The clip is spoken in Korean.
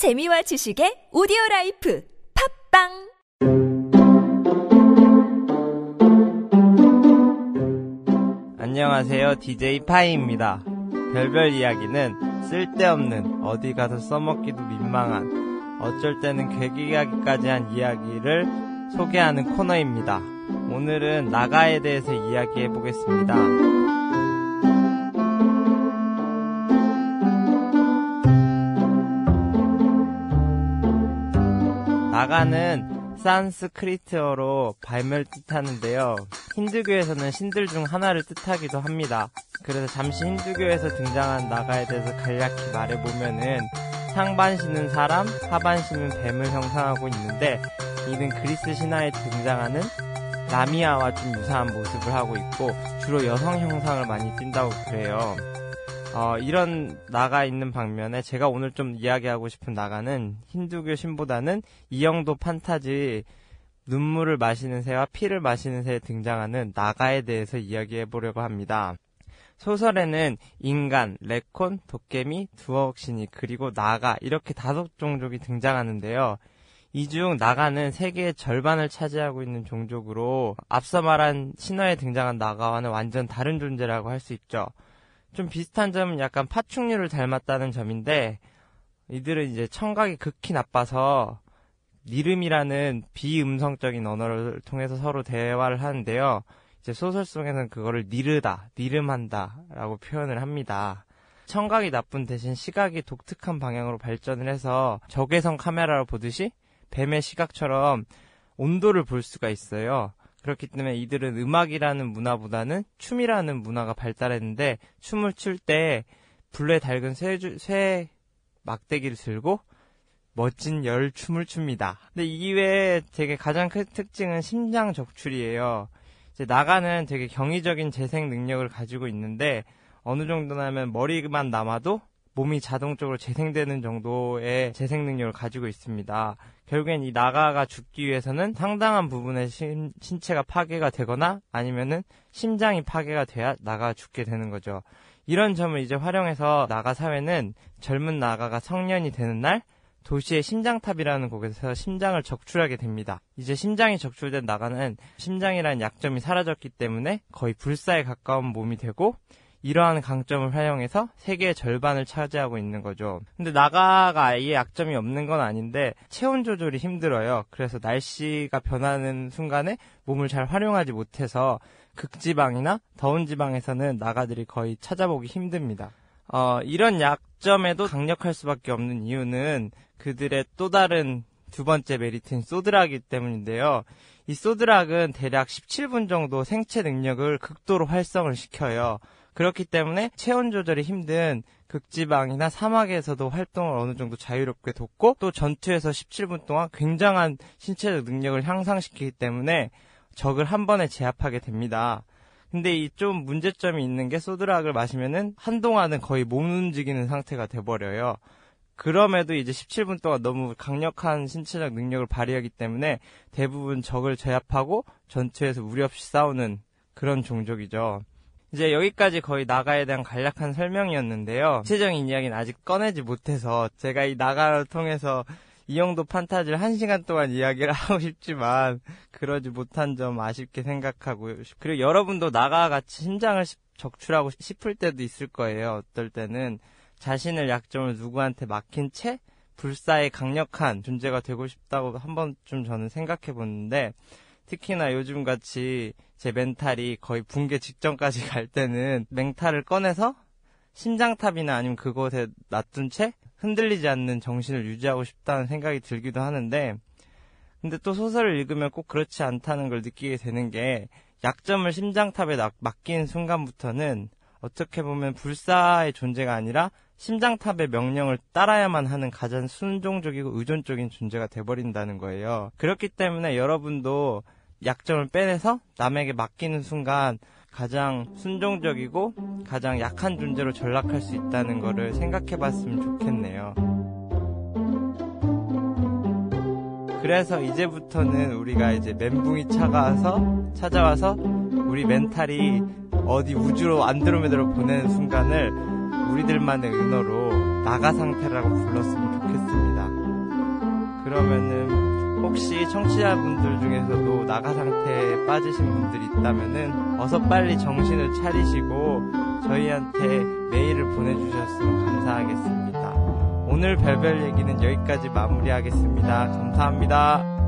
재미와 지식의 오디오 life 팟빵 안녕하세요. DJ 파이입니다. 별별 이야기는 쓸데없는 어디 가서 써먹기도 민망한 어쩔 때는 괴기하기까지 한 이야기를 소개하는 코너입니다. 오늘은 나가에 대해서 이야기해 보겠습니다. 나가는 산스크리트어로 밟을 뜻하는데요. 힌두교에서는 신들 중 하나를 뜻하기도 합니다. 그래서 잠시 힌두교에서 등장한 나가에 대해서 간략히 말해보면은 상반신은 사람, 하반신은 뱀을 형상하고 있는데 이는 그리스 신화에 등장하는 라미아와 좀 유사한 모습을 하고 있고 주로 여성 형상을 많이 띈다고 그래요. 어, 이런 나가 있는 방면에 제가 오늘 좀 이야기하고 싶은 나가는 힌두교 신보다는 이영도 판타지 눈물을 마시는 새와 피를 마시는 새에 등장하는 나가에 대해서 이야기해 보려고 합니다. 소설에는 인간, 레콘, 도깨미, 두억신이 그리고 나가 이렇게 다섯 종족이 등장하는데요. 이 중 나가는 세계의 절반을 차지하고 있는 종족으로 앞서 말한 신화에 등장한 나가와는 완전 다른 존재라고 할 수 있죠. 좀 비슷한 점은 약간 파충류를 닮았다는 점인데 이들은 이제 청각이 극히 나빠서 니름이라는 비음성적인 언어를 통해서 서로 대화를 하는데요. 이제 소설 속에서는 그거를 니르다, 니름한다라고 표현을 합니다. 청각이 나쁜 대신 시각이 독특한 방향으로 발전을 해서 적외선 카메라로 보듯이 뱀의 시각처럼 온도를 볼 수가 있어요. 그렇기 때문에 이들은 음악이라는 문화보다는 춤이라는 문화가 발달했는데 춤을 출 때 불에 달군 쇠, 쇠 막대기를 들고 멋진 열 춤을 춥니다. 근데 이외에 되게 가장 큰 특징은 심장 적출이에요. 이제 나가는 되게 경이적인 재생 능력을 가지고 있는데 어느 정도냐면 머리만 남아도 몸이 자동적으로 재생되는 정도의 재생 능력을 가지고 있습니다. 결국엔 이 나가가 죽기 위해서는 상당한 부분의 신, 신체가 파괴가 되거나 아니면은 심장이 파괴가 돼야 나가가 죽게 되는 거죠. 이런 점을 이제 활용해서 나가 사회는 젊은 나가가 성년이 되는 날 도시의 심장탑이라는 곳에서 심장을 적출하게 됩니다. 이제 심장이 적출된 나가는 심장이라는 약점이 사라졌기 때문에 거의 불사에 가까운 몸이 되고 이러한 강점을 활용해서 세계의 절반을 차지하고 있는 거죠. 근데 나가가 아예 약점이 없는 건 아닌데 체온 조절이 힘들어요. 그래서 날씨가 변하는 순간에 몸을 잘 활용하지 못해서 극지방이나 더운 지방에서는 나가들이 거의 찾아보기 힘듭니다. 어, 이런 약점에도 강력할 수밖에 없는 이유는 그들의 또 다른 두 번째 메리트인 소드락이기 때문인데요. 이 소드락은 대략 17분 정도 생체 능력을 극도로 활성을 시켜요. 그렇기 때문에 체온 조절이 힘든 극지방이나 사막에서도 활동을 어느 정도 자유롭게 돕고 또 전투에서 17분 동안 굉장한 신체적 능력을 향상시키기 때문에 적을 한 번에 제압하게 됩니다. 근데 이 좀 문제점이 있는 게 소드락을 마시면은 한동안은 거의 못 움직이는 상태가 돼버려요. 그럼에도 이제 17분 동안 너무 강력한 신체적 능력을 발휘하기 때문에 대부분 적을 제압하고 전투에서 무리 없이 싸우는 그런 종족이죠. 이제 여기까지 거의 나가에 대한 간략한 설명이었는데요. 구체적인 이야기는 아직 꺼내지 못해서 제가 이 나가를 통해서 이 정도 판타지를 한 시간 동안 이야기를 하고 싶지만 그러지 못한 점 아쉽게 생각하고 그리고 여러분도 나가와 같이 심장을 적출하고 싶을 때도 있을 거예요. 어떨 때는 자신을 약점을 누구한테 막힌 채 불사의 강력한 존재가 되고 싶다고 한번 좀 저는 생각해 보는데 특히나 요즘 같이 제 멘탈이 거의 붕괴 직전까지 갈 때는 맹탈을 꺼내서 심장탑이나 아니면 그곳에 놔둔 채 흔들리지 않는 정신을 유지하고 싶다는 생각이 들기도 하는데 근데 또 소설을 읽으면 꼭 그렇지 않다는 걸 느끼게 되는 게 약점을 심장탑에 맡긴 순간부터는 어떻게 보면 불사의 존재가 아니라 심장탑의 명령을 따라야만 하는 가장 순종적이고 의존적인 존재가 돼버린다는 거예요. 그렇기 때문에 여러분도 약점을 빼내서 남에게 맡기는 순간 가장 순종적이고 가장 약한 존재로 전락할 수 있다는 것을 생각해 봤으면 좋겠네요. 그래서 이제부터는 우리가 이제 멘붕이 차가서 찾아와서 우리 멘탈이 어디 우주로 안드로메다로 보내는 순간을 우리들만의 은어로 나가 상태라고 불렀으면 좋겠습니다. 그러면은 혹시 청취자분들 중에서도 나가 상태에 빠지신 분들이 있다면은 어서 빨리 정신을 차리시고 저희한테 메일을 보내주셨으면 감사하겠습니다. 오늘 별별 얘기는 여기까지 마무리하겠습니다. 감사합니다.